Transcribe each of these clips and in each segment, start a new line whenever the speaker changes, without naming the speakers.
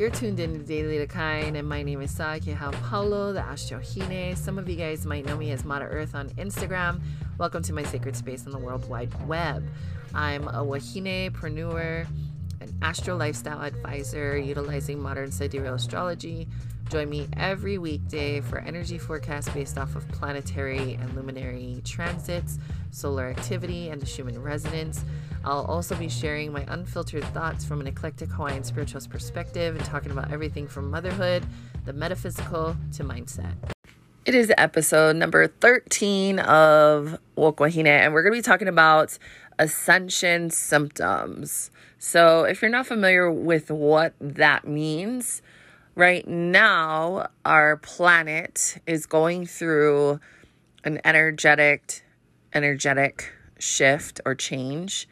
You're tuned in to Daily Decline, and my name is Sakihao Paulo, the Astrohine. Some of you guys might know me as Mata Earth on Instagram. Welcome to my sacred space on the World Wide Web. I'm a Wahine-preneur, an astro lifestyle advisor utilizing modern sidereal astrology. Join me every weekday for energy forecasts based off of planetary and luminary transits, solar activity, and the Schumann resonance. I'll also be sharing my unfiltered thoughts from an eclectic Hawaiian spiritualist perspective and talking about everything from motherhood, the metaphysical, to mindset. It is episode number 13 of Wokwahine, and we're going to be talking about ascension symptoms. So, if you're not familiar with what that means, right now our planet is going through an energetic energetic shift or change.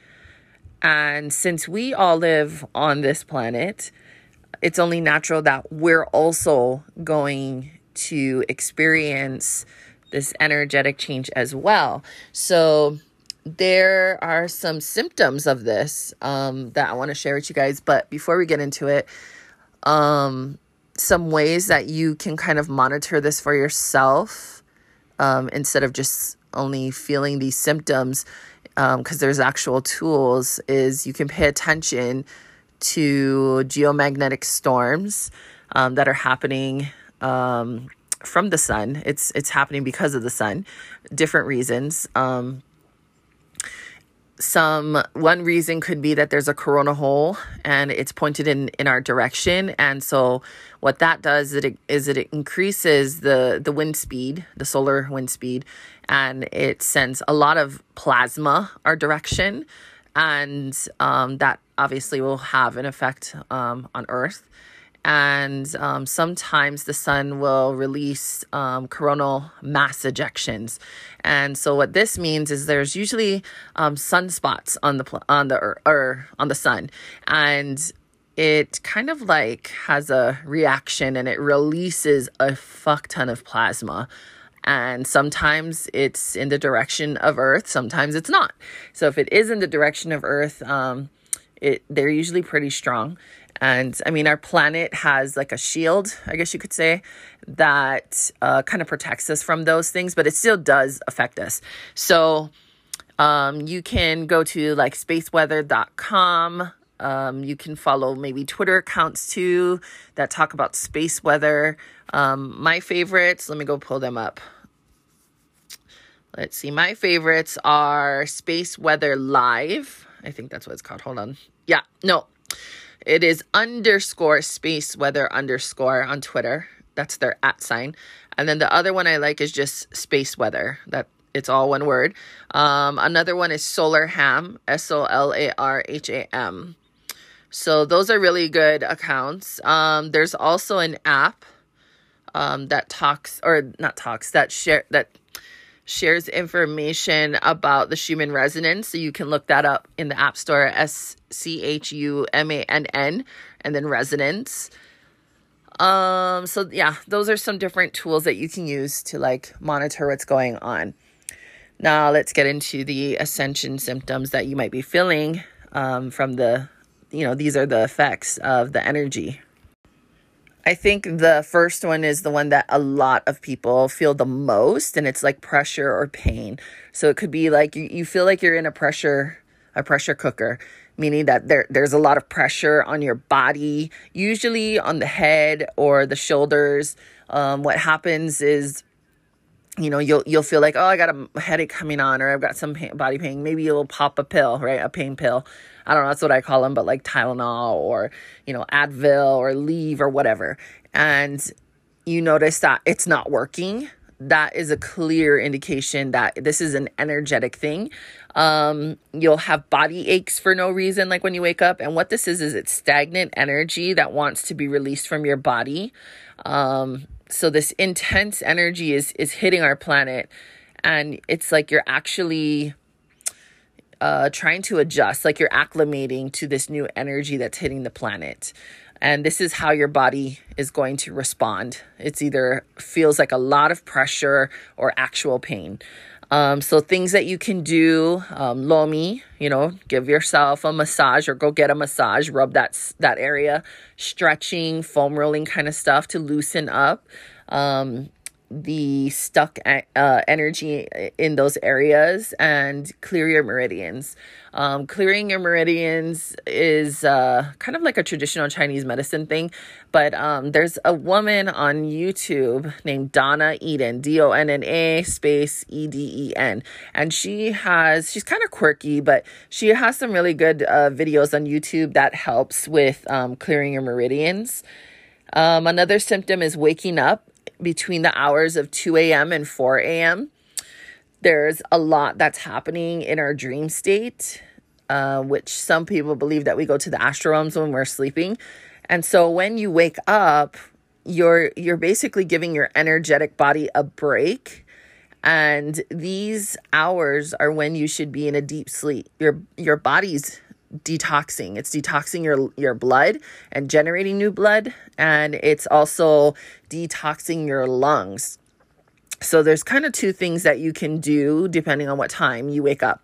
And since we all live on this planet, it's only natural that we're also going to experience this energetic change as well. So, there are some symptoms of this um, that I want to share with you guys. But before we get into it, um, some ways that you can kind of monitor this for yourself um, instead of just only feeling these symptoms because um, there's actual tools is you can pay attention to geomagnetic storms um, that are happening um, from the sun. It's it's happening because of the sun. Different reasons um, some one reason could be that there's a corona hole and it's pointed in in our direction. And so what that does is it is it increases the the wind speed the solar wind speed and it sends a lot of plasma our direction. And um, that obviously will have an effect um, on earth and um, sometimes the sun will release um, coronal mass ejections. And so what this means is there's usually um, sunspots on the on the or, or on the sun, and it kind of like has a reaction and it releases a fuck ton of plasma. And sometimes it's in the direction of Earth, sometimes it's not. So if it is in the direction of Earth, um, it they're usually pretty strong. And I mean, our planet has like a shield, I guess you could say, that uh, kind of protects us from those things, but it still does affect us. So um, you can go to like spaceweather.com. Um, you can follow maybe Twitter accounts too that talk about space weather. Um, my favorites, let me go pull them up. Let's see. My favorites are Space Weather Live. I think that's what it's called. Hold on. Yeah, no, it is underscore space weather underscore on Twitter. That's their at sign. And then the other one I like is just space weather. That it's all one word. Um, another one is Solar Ham, S O L A R H A M. So those are really good accounts. Um, there's also an app um, that talks or not talks that share that shares information about the Schumann resonance. So you can look that up in the App Store S C H U M A N N and then resonance. Um so yeah, those are some different tools that you can use to like monitor what's going on. Now let's get into the ascension symptoms that you might be feeling um, from the you know, these are the effects of the energy I think the first one is the one that a lot of people feel the most, and it's like pressure or pain. So it could be like you, you feel like you're in a pressure a pressure cooker, meaning that there there's a lot of pressure on your body, usually on the head or the shoulders. Um, what happens is you know you'll you'll feel like oh i got a headache coming on or i've got some pain, body pain maybe you'll pop a pill right a pain pill i don't know that's what i call them but like tylenol or you know advil or Aleve or whatever. And you notice that it's not working. That is a clear indication that this is an energetic thing. Um, you'll have body aches for no reason like when you wake up. And what this is is it's stagnant energy that wants to be released from your body. Um, so this intense energy is is hitting our planet. And it's like you're actually uh, trying to adjust like you're acclimating to this new energy that's hitting the planet. And this is how your body is going to respond. It's either feels like a lot of pressure or actual pain. Um, so things that you can do, um, lomi, you know, give yourself a massage or go get a massage, rub that that area, stretching, foam rolling kind of stuff to loosen up. Um, the stuck uh, energy in those areas and clear your meridians. Um, clearing your meridians is uh, kind of like a traditional Chinese medicine thing, but um, there's a woman on YouTube named Donna Eden, D O N N A space E D E N, and she has she's kind of quirky, but she has some really good uh, videos on YouTube that helps with um, clearing your meridians. Um, another symptom is waking up between the hours of 2 a.m. and 4 a.m. There's a lot that's happening in our dream state, uh, which some people believe that we go to the astral realms when we're sleeping. And so when you wake up, you're you're basically giving your energetic body a break and these hours are when you should be in a deep sleep your your body's detoxing. It's detoxing your your blood and generating new blood and it's also detoxing your lungs. So there's kind of two things that you can do depending on what time you wake up.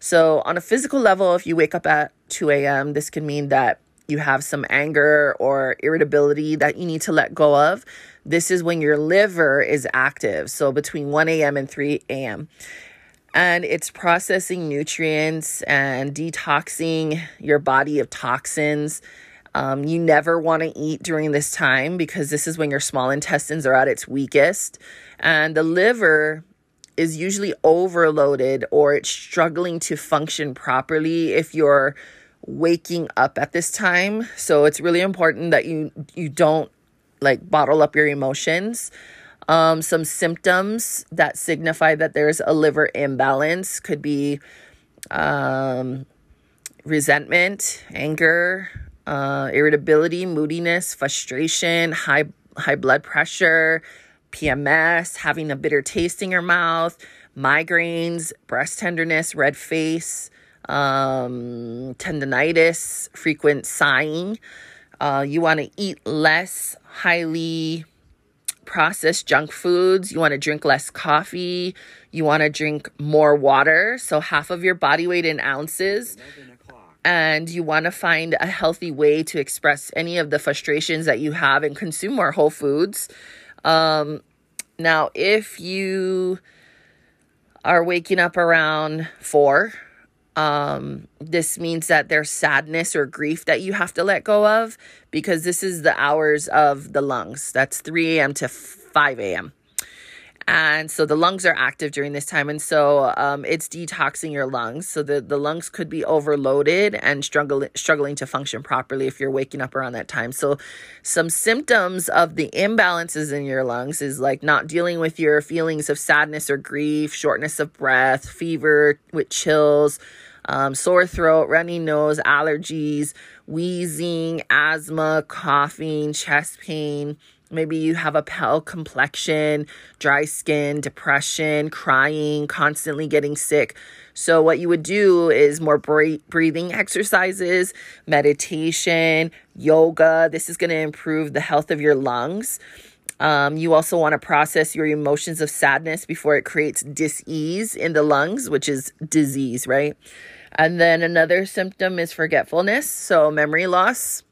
So on a physical level, if you wake up at 2 a.m., this can mean that you have some anger or irritability that you need to let go of. This is when your liver is active. So between 1 a.m. and 3 a.m and it's processing nutrients and detoxing your body of toxins. Um, you never want to eat during this time because this is when your small intestines are at its weakest. And the liver is usually overloaded or it's struggling to function properly if you're waking up at this time. So it's really important that you you don't like bottle up your emotions. Um, some symptoms that signify that there's a liver imbalance could be um, resentment, anger, uh, irritability, moodiness, frustration, high high blood pressure, PMS, having a bitter taste in your mouth, migraines, breast tenderness, red face, um, tendonitis, frequent sighing. Uh, you want to eat less highly processed junk foods. You want to drink less coffee. You want to drink more water. So, half of your body weight in ounces. And you want to find a healthy way to express any of the frustrations that you have and consume more whole foods. Um, now, if you are waking up around four, um, this means that there's sadness or grief that you have to let go of because this is the hours of the lungs. That's 3 a.m. to 5 a.m. And so the lungs are active during this time. And so um, it's detoxing your lungs. So the, the lungs could be overloaded and struggle, struggling to function properly if you're waking up around that time. So some symptoms of the imbalances in your lungs is like not dealing with your feelings of sadness or grief, shortness of breath, fever with chills, um, sore throat, runny nose, allergies, wheezing, asthma, coughing, chest pain. Maybe you have a pale complexion, dry skin, depression, crying, constantly getting sick. So, what you would do is more breathing exercises, meditation, yoga. This is going to improve the health of your lungs. Um, you also want to process your emotions of sadness before it creates dis-ease in the lungs, which is disease, right? And then another symptom is forgetfulness, so memory loss.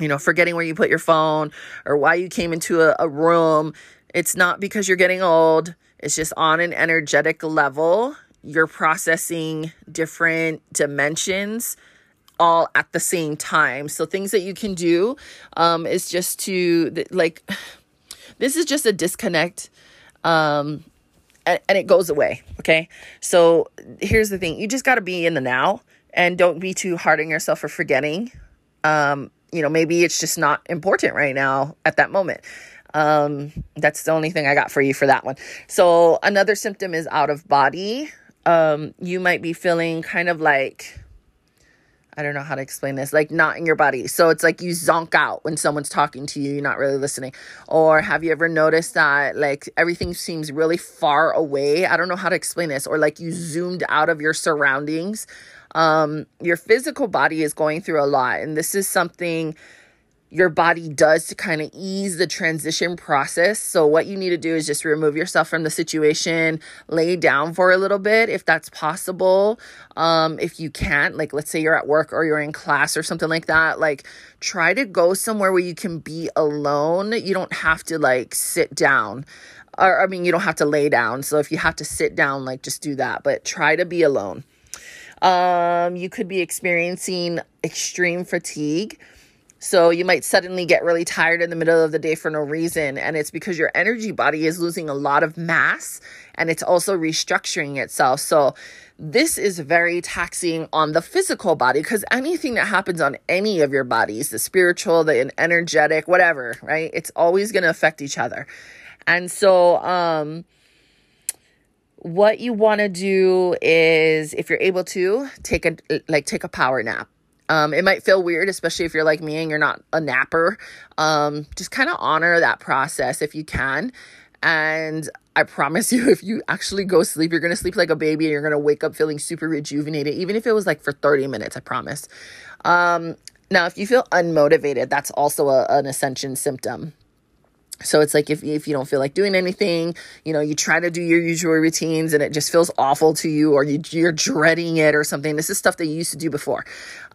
You know, forgetting where you put your phone or why you came into a, a room. It's not because you're getting old, it's just on an energetic level. You're processing different dimensions all at the same time. So, things that you can do um, is just to, like, this is just a disconnect um, and, and it goes away. Okay. So here's the thing you just got to be in the now and don't be too hard on yourself for forgetting. Um, you know, maybe it's just not important right now at that moment. Um, that's the only thing I got for you for that one. So another symptom is out of body. Um, you might be feeling kind of like I don't know how to explain this, like not in your body. So it's like you zonk out when someone's talking to you, you're not really listening. Or have you ever noticed that like everything seems really far away? I don't know how to explain this. Or like you zoomed out of your surroundings. Um, your physical body is going through a lot. And this is something your body does to kind of ease the transition process. So, what you need to do is just remove yourself from the situation, lay down for a little bit if that's possible. Um, if you can't, like, let's say you're at work or you're in class or something like that, like, try to go somewhere where you can be alone. You don't have to, like, sit down. Or, I mean, you don't have to lay down. So, if you have to sit down, like, just do that, but try to be alone. Um, you could be experiencing extreme fatigue so you might suddenly get really tired in the middle of the day for no reason. And it's because your energy body is losing a lot of mass and it's also restructuring itself. So this is very taxing on the physical body because anything that happens on any of your bodies, the spiritual, the energetic, whatever, right? It's always going to affect each other. And so, um, what you want to do is if you're able to take a like take a power nap um, it might feel weird, especially if you're like me and you're not a napper. Um, just kind of honor that process if you can. And I promise you, if you actually go sleep, you're to sleep like a baby and you're to wake up feeling super rejuvenated, even if it was like for 30 minutes, I promise. Um, now, if you feel unmotivated, that's also a, an ascension symptom. So it's like if, if you don't feel like doing anything, you know, you try to do your usual routines and it just feels awful to you or you, you're dreading it or something. This is stuff that you used to do before.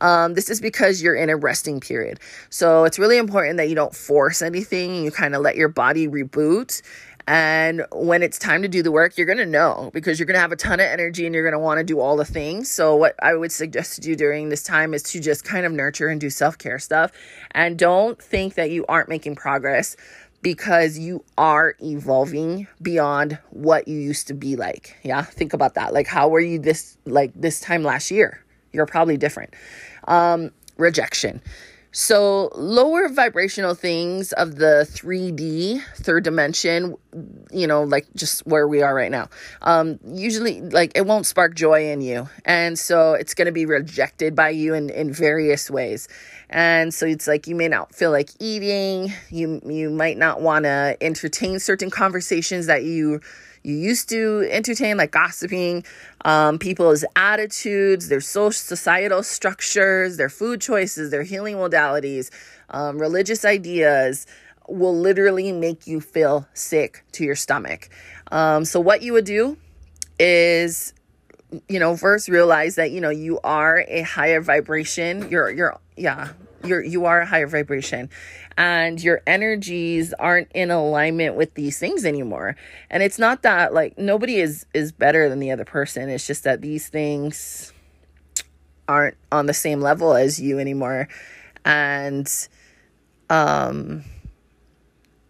Um, this is because you're in a resting period. So it's really important that you don't force anything. And you kind of let your body reboot. And when it's time to do the work, you're going to know because you're going to have a ton of energy and you're going to want to do all the things. So, what I would suggest to do during this time is to just kind of nurture and do self care stuff. And don't think that you aren't making progress because you are evolving beyond what you used to be like. Yeah, think about that. Like, how were you this like this time last year? You're probably different. Um, rejection. So, lower vibrational things of the 3D, third dimension, you know, like just where we are right now, um, usually, like, it won't spark joy in you. And so, it's going to be rejected by you in, in various ways. And so, it's like you may not feel like eating, you, you might not want to entertain certain conversations that you you used to entertain, like gossiping, um, people's attitudes, their social societal structures, their food choices, their healing modalities, um, religious ideas will literally make you feel sick to your stomach. Um, so, what you would do is you know first realize that you know you are a higher vibration you're you're yeah you're you are a higher vibration and your energies aren't in alignment with these things anymore. And it's not that like nobody is is better than the other person. It's just that these things aren't on the same level as you anymore. And um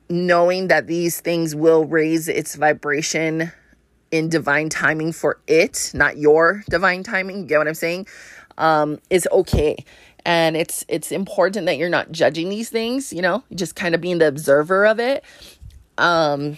knowing that these things will raise its vibration in divine timing for it not your divine timing you get what i'm saying um is okay and it's it's important that you're not judging these things you know just kind of being the observer of it. Um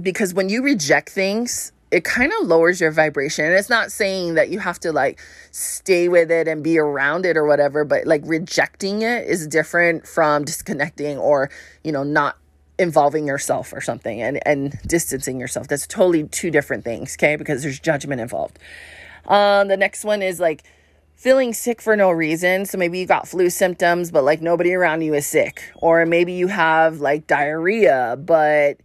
because when you reject things it kind of lowers your vibration. And it's not saying that you have to like stay with it and be around it or whatever but like rejecting it is different from disconnecting or you know not involving yourself or something and and distancing yourself. That's totally two different things okay? Because there's judgment involved. Um the next one is like feeling sick for no reason. So maybe you got flu symptoms, but like nobody around you is sick. Or maybe you have like diarrhea, but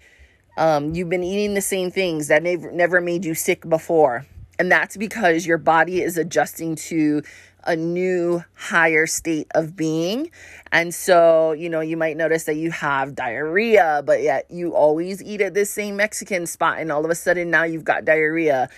um, you've been eating the same things that never, never made you sick before. And that's because your body is adjusting to a new higher state of being. And so, you know, you might notice that you have diarrhea, but yet you always eat at this same Mexican spot, and all of a sudden now you've got diarrhea.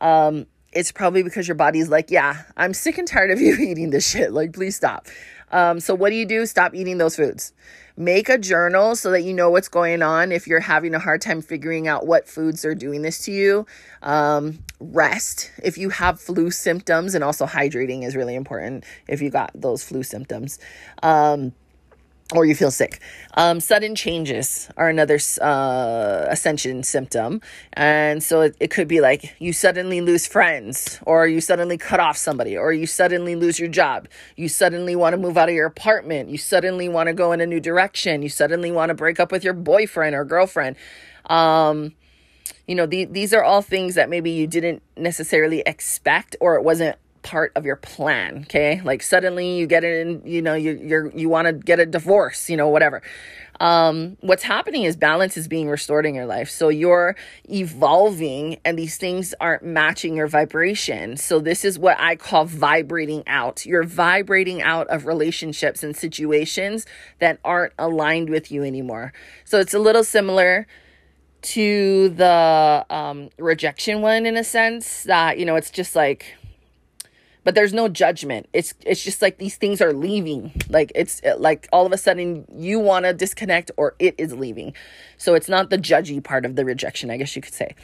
Um, it's probably because your body's like, yeah, I'm sick and tired of you eating this shit. Like, please stop. Um, so, what do you do? Stop eating those foods. Make a journal so that you know what's going on if you're having a hard time figuring out what foods are doing this to you. Um, rest if you have flu symptoms, and also hydrating is really important if you got those flu symptoms. Um, or you feel sick. Um, sudden changes are another uh, ascension symptom. And so it, it could be like you suddenly lose friends, or you suddenly cut off somebody, or you suddenly lose your job. You suddenly want to move out of your apartment. You suddenly want to go in a new direction. You suddenly want to break up with your boyfriend or girlfriend. Um, you know, the, these are all things that maybe you didn't necessarily expect or it wasn't part of your plan. Okay. Like suddenly you get in, you know, you, you're, you want to get a divorce, you know, whatever. Um, what's happening is balance is being restored in your life. So you're evolving and these things aren't matching your vibration. So this is what I call vibrating out. You're vibrating out of relationships and situations that aren't aligned with you anymore. So it's a little similar to the um, rejection one in a sense that you know it's just like but there's no judgment. It's it's just like these things are leaving. Like it's like all of a sudden you want to disconnect or it is leaving. So it's not the judgy part of the rejection i guess you could say.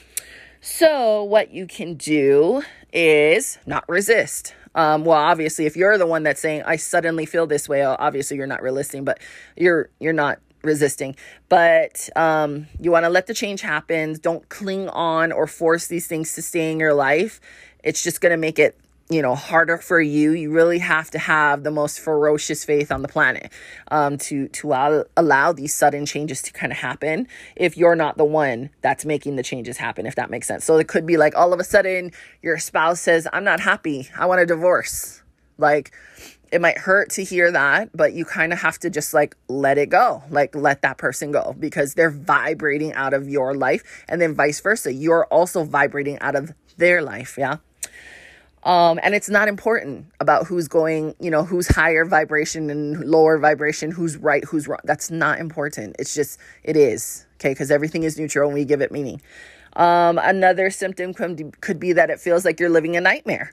So what you can do is not resist. Um, well obviously if you're the one that's saying i suddenly feel this way obviously you're not resisting but you're you're not resisting. But um, you want to let the change happen. Don't cling on or force these things to stay in your life. It's just going to make it you know harder for you you really have to have the most ferocious faith on the planet um, to to allow, allow these sudden changes to kind of happen if you're not the one that's making the changes happen if that makes sense so it could be like all of a sudden your spouse says i'm not happy i want a divorce like it might hurt to hear that, but you kind of have to just like let it go, like let that person go because they're vibrating out of your life, and then vice versa. You're also vibrating out of their life, yeah. Um, and it's not important about who's going, you know, who's higher vibration and lower vibration, who's right, who's wrong. That's not important. It's just, it is, okay, because everything is neutral and we give it meaning. Um, another symptom could, be that it feels like you're living a nightmare.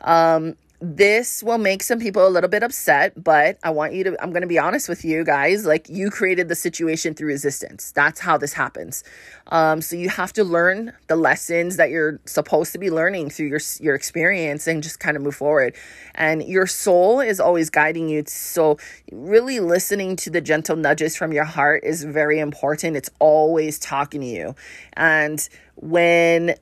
Um, this will make some people a little bit upset, but I want you to, I'm going to be honest with you guys. Like, you created the situation through resistance. That's how this happens. Um, so you have to learn the lessons that you're supposed to be learning through your, your experience and just kind of move forward. And your soul is always guiding you. So, really listening to the gentle nudges from your heart is very important. It's always talking to you. And when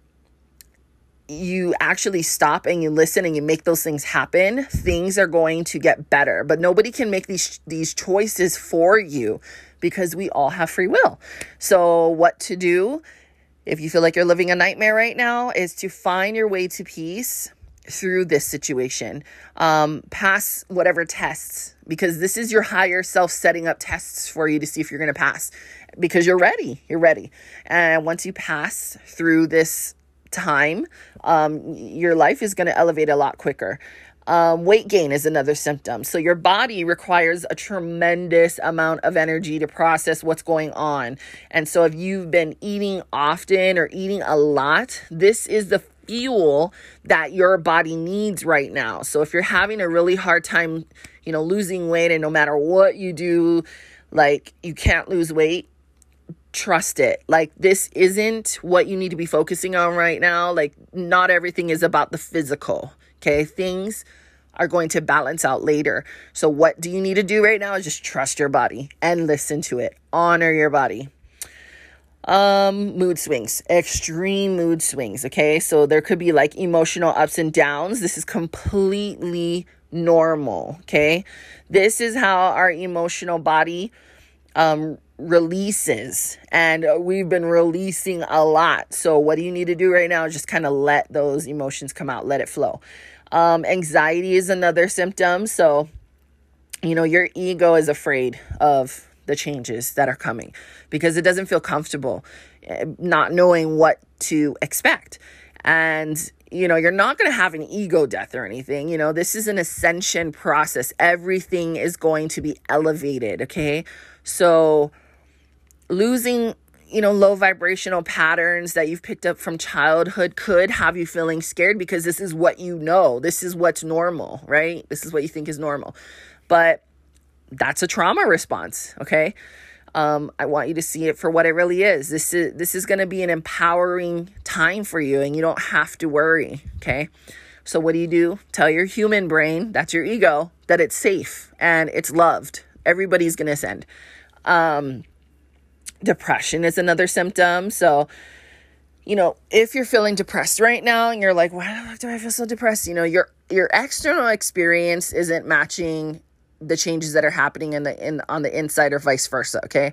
you actually stop and you listen and you make those things happen, things are going to get better. But nobody can make these these choices for you because we all have free will. So what to do if you feel like you're living a nightmare right now is to find your way to peace through this situation. Um, pass whatever tests because this is your higher self setting up tests for you to see if you're going to pass because you're ready. You're ready. And once you pass through this time, um, your life is going to elevate a lot quicker. Um, weight gain is another symptom. So, your body requires a tremendous amount of energy to process what's going on. And so, if you've been eating often or eating a lot, this is the fuel that your body needs right now. So, if you're having a really hard time, you know, losing weight, and no matter what you do, like you can't lose weight, trust it. Like, this isn't what you need to be focusing on right now. Like, not everything is about the physical, okay? Things are going to balance out later. So, what do you need to do right now is just trust your body and listen to it, honor your body. Um, mood swings, extreme mood swings, okay? So, there could be like emotional ups and downs. This is completely normal, okay? This is how our emotional body um, releases and we've been releasing a lot. So what do you need to do right now just kind of let those emotions come out, let it flow. Um, anxiety is another symptom. So, you know, your ego is afraid of the changes that are coming because it doesn't feel comfortable eh, not knowing what to expect. And you know, you're not going to have an ego death or anything. You know, this is an ascension process. Everything is going to be elevated, okay? So, losing you know low vibrational patterns that you've picked up from childhood could have you feeling scared because this is what you know. This is what's normal right? This is what you think is normal. But that's a trauma response okay? Um, i want you to see it for what it really is. This is this is going to be an empowering time for you and you don't have to worry okay? So what do you do? Tell your human brain that's your ego that it's safe and it's loved. Everybody's going to ascend um, Depression is another symptom. So, you know, if you're feeling depressed right now and you're like, why the fuck do I feel so depressed? You know, your your external experience isn't matching the changes that are happening in the in on the inside or vice versa, okay?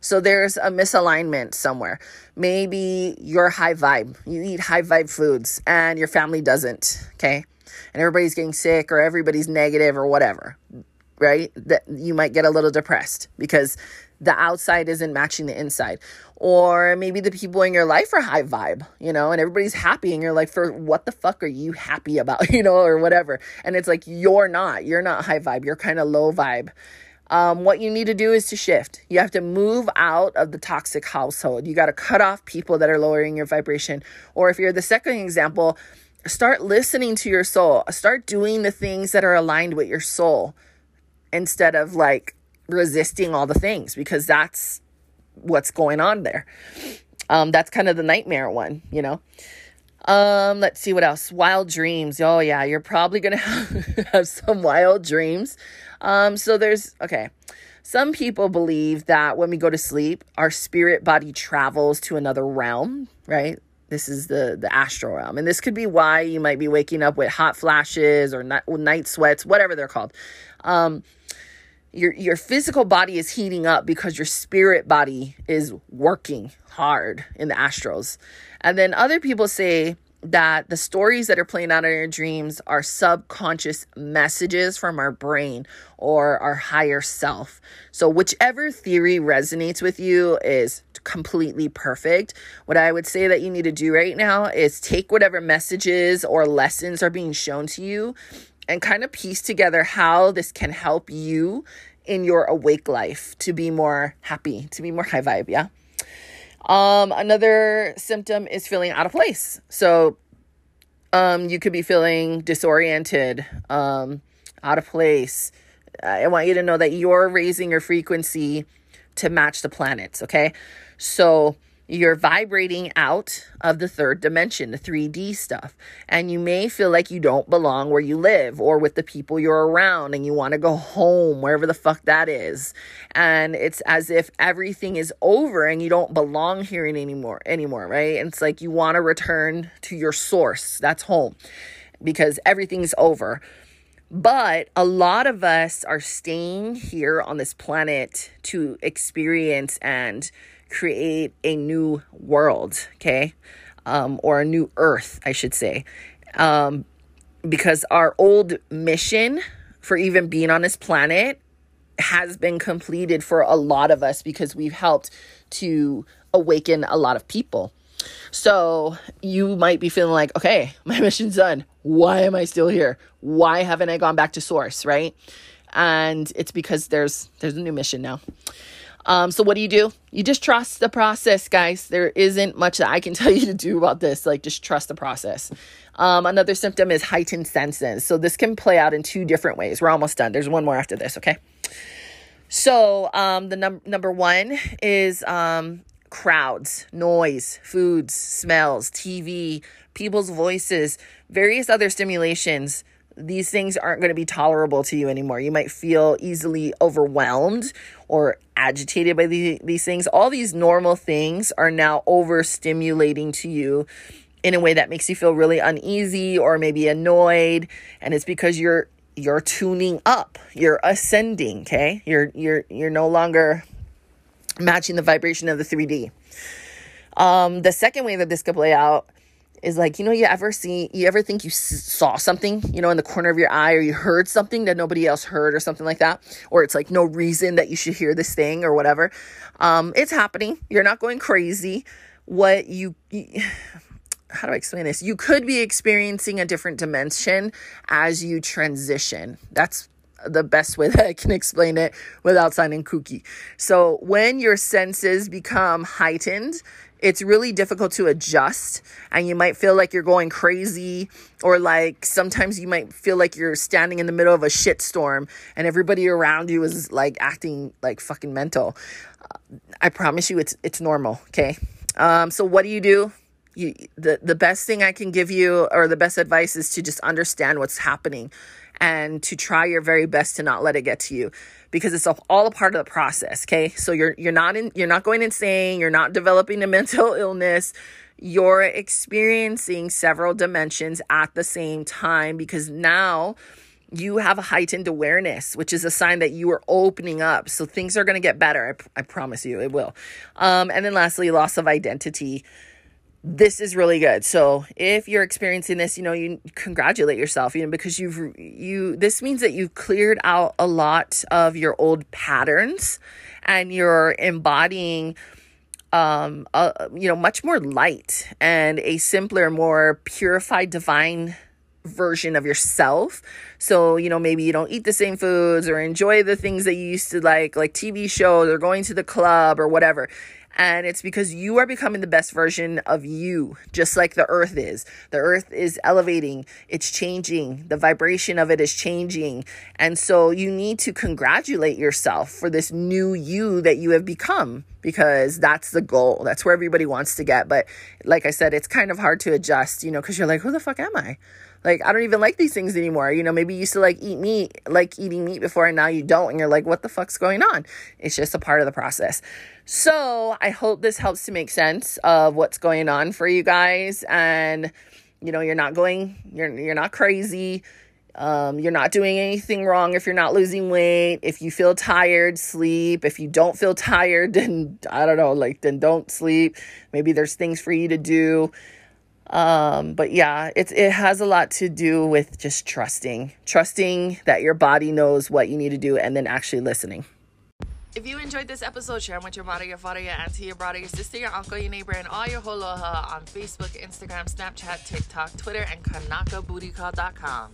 So there's a misalignment somewhere. Maybe you're high vibe. You eat high vibe foods and your family doesn't, okay? And everybody's getting sick or everybody's negative or whatever, right? That you might get a little depressed because the outside isn't matching the inside. Or maybe the people in your life are high vibe, you know, and everybody's happy and you're like, for what the fuck are you happy about, you know, or whatever. And it's like, you're not, you're not high vibe, you're kind of low vibe. Um, what you need to do is to shift. You have to move out of the toxic household. You got to cut off people that are lowering your vibration. Or if you're the second example, start listening to your soul. Start doing the things that are aligned with your soul instead of like resisting all the things because that's what's going on there. Um, that's kind of the nightmare one, you know. Um, let's see what else. Wild dreams. Oh yeah, you're probably gonna have some wild dreams. Um, so there's okay. Some people believe that when we go to sleep, our spirit body travels to another realm, right? This is the the astral realm, and this could be why you might be waking up with hot flashes or night, night sweats, whatever they're called. Um, your your physical body is heating up because your spirit body is working hard in the astrals. And then other people say that the stories that are playing out in your dreams are subconscious messages from our brain or our higher self. So, whichever theory resonates with you is completely perfect. What I would say that you need to do right now is take whatever messages or lessons are being shown to you and kind of piece together how this can help you in your awake life to be more happy, to be more high vibe, yeah? Um, another symptom is feeling out of place. So, um, you could be feeling disoriented, um, out of place. I want you to know that you're raising your frequency to match the planets, okay? So, you're vibrating out of the third dimension, the 3D stuff. And you may feel like you don't belong where you live or with the people you're around and you want to go home, wherever the fuck that is. And it's as if everything is over and you don't belong here anymore anymore, right? And it's like you want to return to your source. That's home because everything's over. But a lot of us are staying here on this planet to experience and create a new world, okay? Um, or a new earth, I should say. Um, because our old mission for even being on this planet has been completed for a lot of us because we've helped to awaken a lot of people. So you might be feeling like, okay, my mission's done. Why am I still here? Why haven't I gone back to source, right? And it's because there's there's a new mission now. Um, so what do you do? You just trust the process, guys. There isn't much that I can tell you to do about this. Like just trust the process. Um, another symptom is heightened senses. So this can play out in two different ways. We're almost done. There's one more after this, okay? So um, the num- number one is um, crowds, noise, foods, smells, TV, people's voices, various other stimulations these things aren't going to be tolerable to you anymore. You might feel easily overwhelmed or agitated by the, these things. All these normal things are now overstimulating to you in a way that makes you feel really uneasy or maybe annoyed and it's because you're you're tuning up. You're ascending, okay? You're you're you're no longer matching the vibration of the 3D. Um the second way that this could play out is like you know you ever see you ever think you saw something you know in the corner of your eye or you heard something that nobody else heard or something like that or it's like no reason that you should hear this thing or whatever um it's happening you're not going crazy what you, you how do I explain this? You could be experiencing a different dimension as you transition. That's the best way that I can explain it without sounding kooky. So, when your senses become heightened, it's really difficult to adjust and you might feel like you're going crazy or like sometimes you might feel like you're standing in the middle of a shitstorm and everybody around you is like acting like fucking mental. I promise you it's it's normal okay? Um so what do you do? You the the best thing i can give you or the best advice is to just understand what's happening and to try your very best to not let it get to you because it's all a part of the process okay so you're you're not in you're not going insane you're not developing a mental illness you're experiencing several dimensions at the same time because now you have a heightened awareness, which is a sign that you are opening up. So things are going to get better. I, I, promise you it will. Um, and then lastly, loss of identity. This is really good. So if you're experiencing this, you know, you congratulate yourself, you know, because you've, you, this means that you've cleared out a lot of your old patterns and you're embodying um, uh, you know, much more light and a simpler, more purified, divine version of yourself. So, you know, maybe you don't eat the same foods or enjoy the things that you used to like, like TV shows or going to the club or whatever. And it's because you are becoming the best version of you, just like the earth is. The earth is elevating, it's changing, the vibration of it is changing. And so you need to congratulate yourself for this new you that you have become because that's the goal. That's where everybody wants to get. But like I said, it's kind of hard to adjust, you know, because you're like, who the fuck am I? Like, I don't even like these things anymore. You know, maybe you used to like eat meat, like eating meat before, and now you don't. And you're like, what the fuck's going on? It's just a part of the process. So I hope this helps to make sense of what's going on for you guys. And, you know, you're not going, you're, you're not crazy. Um, you're not doing anything wrong if you're not losing weight. If you feel tired, sleep. If you don't feel tired, then I don't know, like, then don't sleep. Maybe there's things for you to do. Um, but yeah, it's it has a lot to do with just trusting, trusting that your body knows what you need to do, and then actually listening. If you enjoyed this episode, share with your mother, your father, your auntie, your brother, your sister, your uncle, your neighbor, and all your hoaloha on Facebook, Instagram, Snapchat, TikTok, Twitter, and KanakaBootyCall.com.